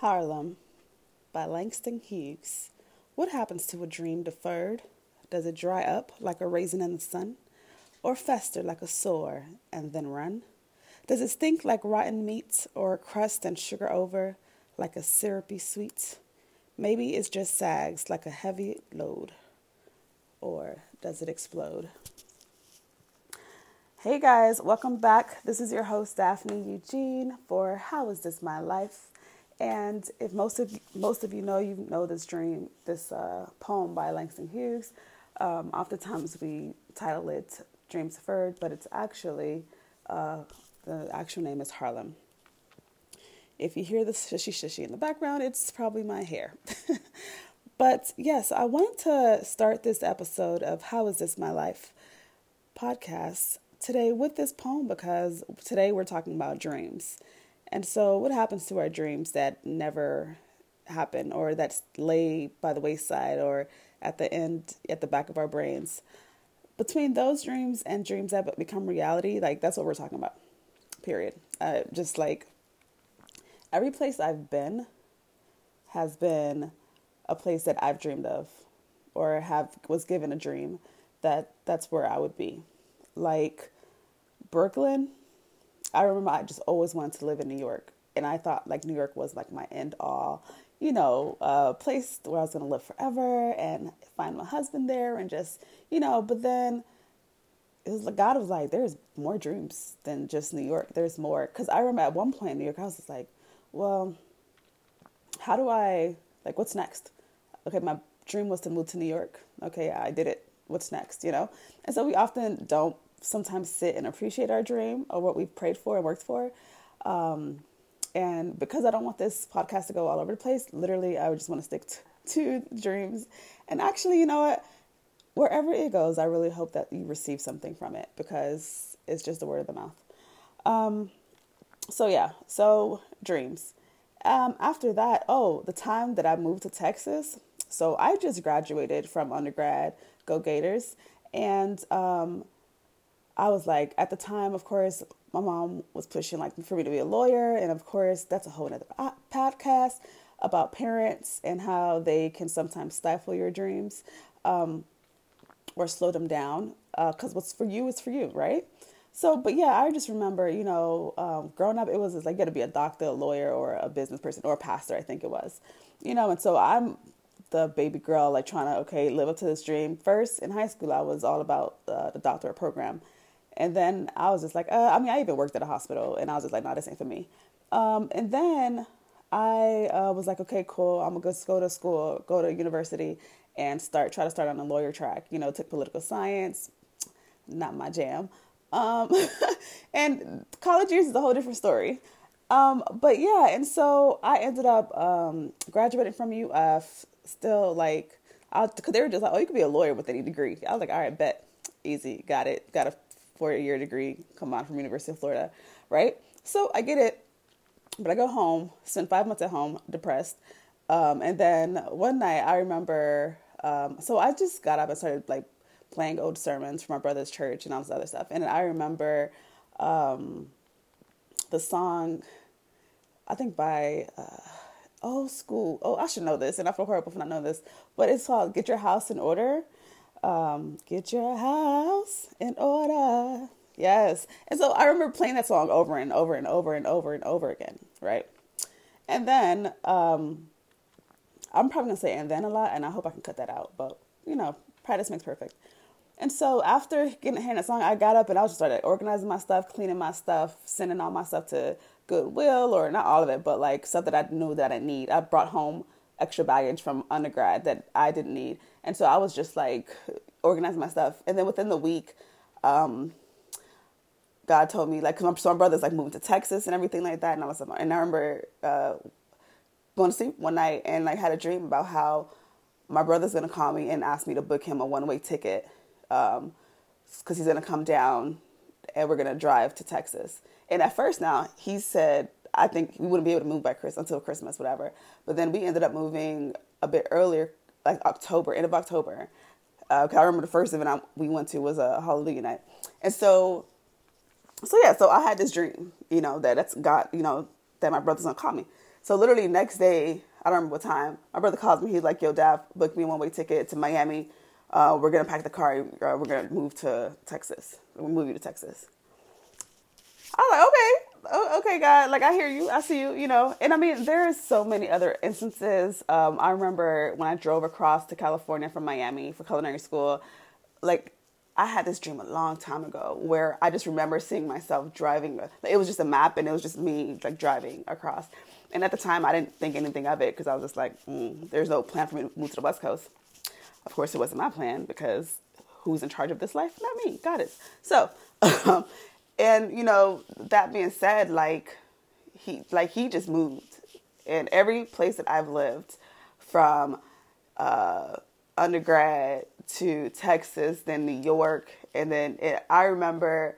Harlem by Langston Hughes. What happens to a dream deferred? Does it dry up like a raisin in the sun? Or fester like a sore and then run? Does it stink like rotten meat or crust and sugar over like a syrupy sweet? Maybe it just sags like a heavy load. Or does it explode? Hey guys, welcome back. This is your host Daphne Eugene for How Is This My Life? And if most of most of you know, you know this dream, this uh, poem by Langston Hughes. Um, oftentimes we title it "Dreams Deferred," but it's actually uh, the actual name is Harlem. If you hear the shishy shishy in the background, it's probably my hair. but yes, I wanted to start this episode of How Is This My Life podcast today with this poem because today we're talking about dreams. And so, what happens to our dreams that never happen or that lay by the wayside or at the end, at the back of our brains? Between those dreams and dreams that become reality, like that's what we're talking about, period. Uh, just like every place I've been has been a place that I've dreamed of or have was given a dream that that's where I would be. Like Brooklyn, I remember I just always wanted to live in New York, and I thought like New York was like my end all, you know, a place where I was gonna live forever and find my husband there, and just you know. But then it was like God was like, there's more dreams than just New York. There's more because I remember at one point in New York, I was just like, well, how do I like what's next? Okay, my dream was to move to New York. Okay, I did it. What's next? You know, and so we often don't sometimes sit and appreciate our dream or what we've prayed for and worked for. Um, and because I don't want this podcast to go all over the place, literally, I would just want to stick to, to dreams. And actually, you know what? Wherever it goes, I really hope that you receive something from it because it's just the word of the mouth. Um, so, yeah, so dreams. Um, after that, oh, the time that I moved to Texas. So, I just graduated from undergrad, go Gators. And um, I was like, at the time, of course, my mom was pushing like for me to be a lawyer, and of course, that's a whole other podcast about parents and how they can sometimes stifle your dreams um, or slow them down. Because uh, what's for you is for you, right? So, but yeah, I just remember, you know, um, growing up, it was like, you got to be a doctor, a lawyer, or a business person, or a pastor, I think it was, you know, and so I'm the baby girl, like trying to, okay, live up to this dream. First, in high school, I was all about uh, the doctorate program and then I was just like, uh, I mean, I even worked at a hospital, and I was just like, no, this ain't for me. Um, and then I uh, was like, okay, cool. I'm gonna go to school, go to university, and start try to start on a lawyer track. You know, took political science, not my jam. Um, and college years is a whole different story. Um, but yeah, and so I ended up um, graduating from UF. Still like, because they were just like, oh, you could be a lawyer with any degree. I was like, all right, bet, easy, got it, got a four year degree, come on from University of Florida, right? So I get it, but I go home, spend five months at home, depressed. Um, and then one night I remember, um, so I just got up and started like playing old sermons from my brother's church and all this other stuff. And I remember um, the song, I think by uh, Old School. Oh, I should know this, and I feel horrible for not knowing this, but it's called "Get Your House in Order." Um, get your house in order. Yes. And so I remember playing that song over and over and over and over and over again, right? And then um, I'm probably gonna say and then a lot, and I hope I can cut that out. But you know, practice makes perfect. And so after getting hearing that song, I got up and I just started organizing my stuff, cleaning my stuff, sending all my stuff to Goodwill or not all of it, but like stuff that I knew that I need. I brought home extra baggage from undergrad that I didn't need. And so I was just like organizing my stuff. And then within the week, um, God told me like, cause my, my brother's like moving to Texas and everything like that. And I was, and I remember, uh, going to sleep one night and like had a dream about how my brother's going to call me and ask me to book him a one way ticket. Um, cause he's going to come down and we're going to drive to Texas. And at first now he said, I think we wouldn't be able to move by Christmas until Christmas, whatever. But then we ended up moving a bit earlier, like October, end of October. Uh, I remember the first event I, we went to was a Hallelujah night, and so, so yeah, so I had this dream, you know, that that's God, you know, that my brother's gonna call me. So literally next day, I don't remember what time. My brother calls me. He's like, "Yo, Daph, book me a one way ticket to Miami. Uh, we're gonna pack the car. Uh, we're gonna move to Texas. We'll move you to Texas." I was like, "Okay, oh, okay, God. Like, I hear you. I see you. You know." And I mean, there's so many other instances. Um, I remember when I drove across to California from Miami for culinary school. Like, I had this dream a long time ago where I just remember seeing myself driving. It was just a map, and it was just me like driving across. And at the time, I didn't think anything of it because I was just like, mm, there's no plan for me to move to the West Coast. Of course, it wasn't my plan because who's in charge of this life? Not me. Got it. So, um, and you know, that being said, like he, like he just moved, and every place that I've lived, from uh, undergrad to Texas, then New York, and then it, I remember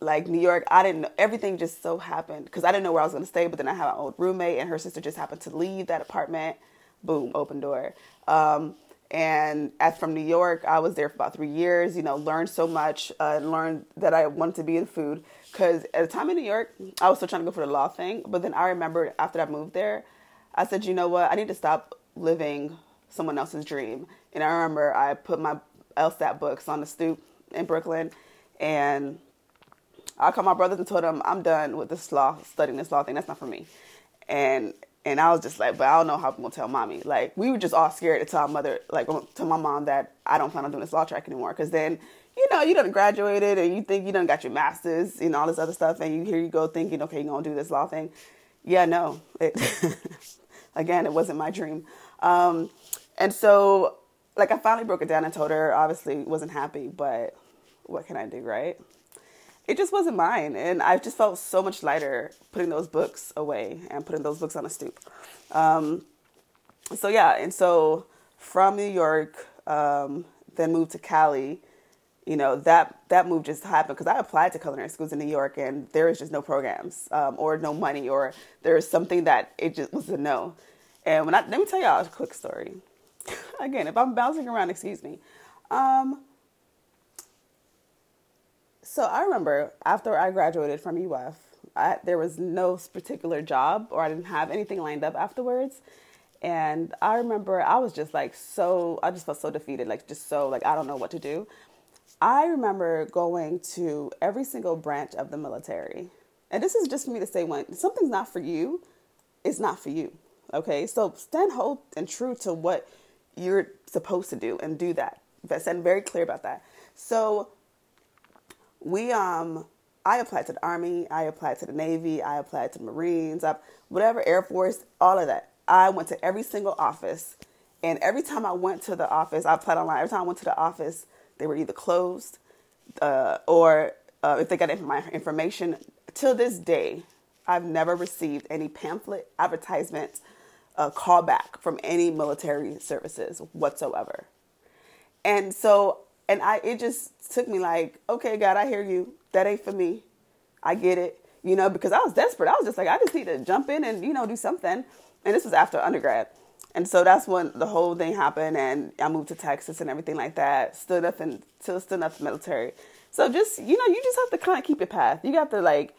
like New York, I didn't know everything just so happened because I didn't know where I was going to stay. But then I had an old roommate, and her sister just happened to leave that apartment. Boom, open door. Um, and as from New York, I was there for about three years. You know, learned so much uh, and learned that I wanted to be in food. Because at the time in New York, I was still trying to go for the law thing. But then I remembered after I moved there, I said, you know what? I need to stop living someone else's dream. And I remember I put my LSAT books on the stoop in Brooklyn, and I called my brothers and told them I'm done with this law, studying this law thing. That's not for me. And and I was just like, but I don't know how I'm gonna tell mommy. Like we were just all scared to tell my mother, like tell my mom that I don't plan on doing this law track anymore. Because then, you know, you done graduated and you think you done got your masters and all this other stuff, and you here you go thinking, okay, you're gonna do this law thing. Yeah, no. It, again, it wasn't my dream. Um, and so, like, I finally broke it down and told her. Obviously, wasn't happy, but what can I do, right? It just wasn't mine. And I just felt so much lighter putting those books away and putting those books on a stoop. Um, so, yeah, and so from New York, um, then moved to Cali. You know that that move just happened because I applied to culinary schools in New York and there is just no programs um, or no money or there's something that it just was a no. And when I let me tell y'all a quick story. Again, if I'm bouncing around, excuse me. Um, so I remember after I graduated from UF, I, there was no particular job or I didn't have anything lined up afterwards. And I remember I was just like so, I just felt so defeated, like just so, like I don't know what to do. I remember going to every single branch of the military. And this is just for me to say when something's not for you, it's not for you. Okay. So stand hold and true to what you're supposed to do and do that. Stand very clear about that. So we um I applied to the Army, I applied to the Navy, I applied to Marines, whatever Air Force, all of that. I went to every single office, and every time I went to the office, I applied online. Every time I went to the office, they were either closed, uh, or uh, if they got my information. Till this day, I've never received any pamphlet, advertisement, uh, callback from any military services whatsoever. And so and I it just took me like, okay, God, I hear you. That ain't for me. I get it. You know, because I was desperate. I was just like, I just need to jump in and, you know, do something. And this was after undergrad. And so that's when the whole thing happened and I moved to Texas and everything like that. Stood up and still stood up the military. So just, you know, you just have to kind of keep your path. You got to like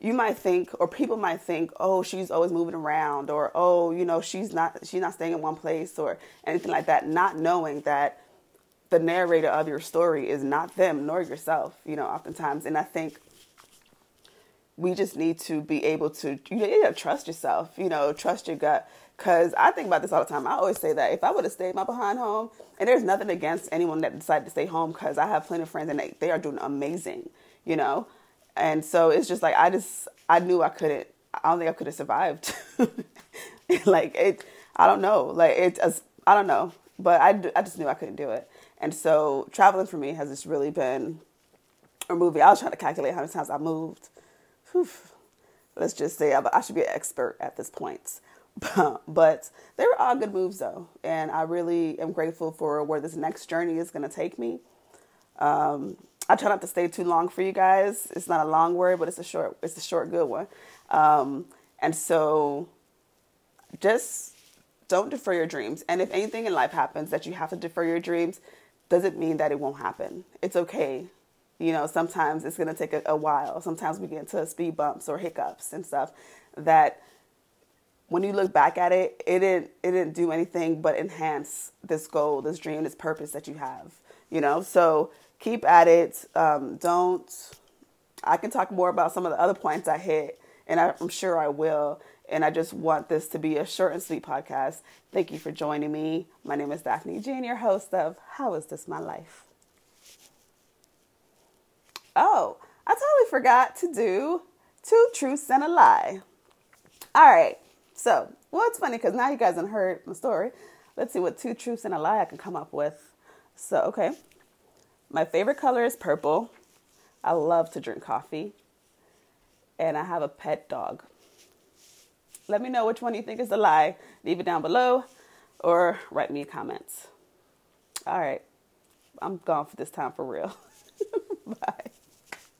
you might think or people might think oh she's always moving around or oh you know she's not she's not staying in one place or anything like that not knowing that the narrator of your story is not them nor yourself, you know, oftentimes. And I think we just need to be able to, you know, trust yourself, you know, trust your gut. Cause I think about this all the time. I always say that if I would have stayed my behind home, and there's nothing against anyone that decided to stay home, cause I have plenty of friends and they, they are doing amazing, you know? And so it's just like, I just, I knew I couldn't, I don't think I could have survived. like it, I don't know. Like it, I don't know, but I, I just knew I couldn't do it. And so traveling for me has just really been a movie. I was trying to calculate how many times I moved. Whew. Let's just say I, should be an expert at this point. but they were all good moves though. And I really am grateful for where this next journey is going to take me. Um, I try not to stay too long for you guys. It's not a long word, but it's a short, it's a short, good one. Um, and so just don't defer your dreams. And if anything in life happens that you have to defer your dreams, doesn't mean that it won't happen. It's okay. You know, sometimes it's going to take a, a while. Sometimes we get into speed bumps or hiccups and stuff that when you look back at it, it didn't it didn't do anything but enhance this goal, this dream, this purpose that you have. You know, so keep at it. Um, don't. I can talk more about some of the other points I hit, and I'm sure I will. And I just want this to be a short and sweet podcast. Thank you for joining me. My name is Daphne Eugene, your host of How Is This My Life? Oh, I totally forgot to do two truths and a lie. All right. So, well, it's funny because now you guys have heard my story. Let's see what two truths and a lie I can come up with. So, okay. My favorite color is purple. I love to drink coffee. And I have a pet dog. Let me know which one you think is a lie. Leave it down below or write me comments. All right. I'm gone for this time for real. Bye.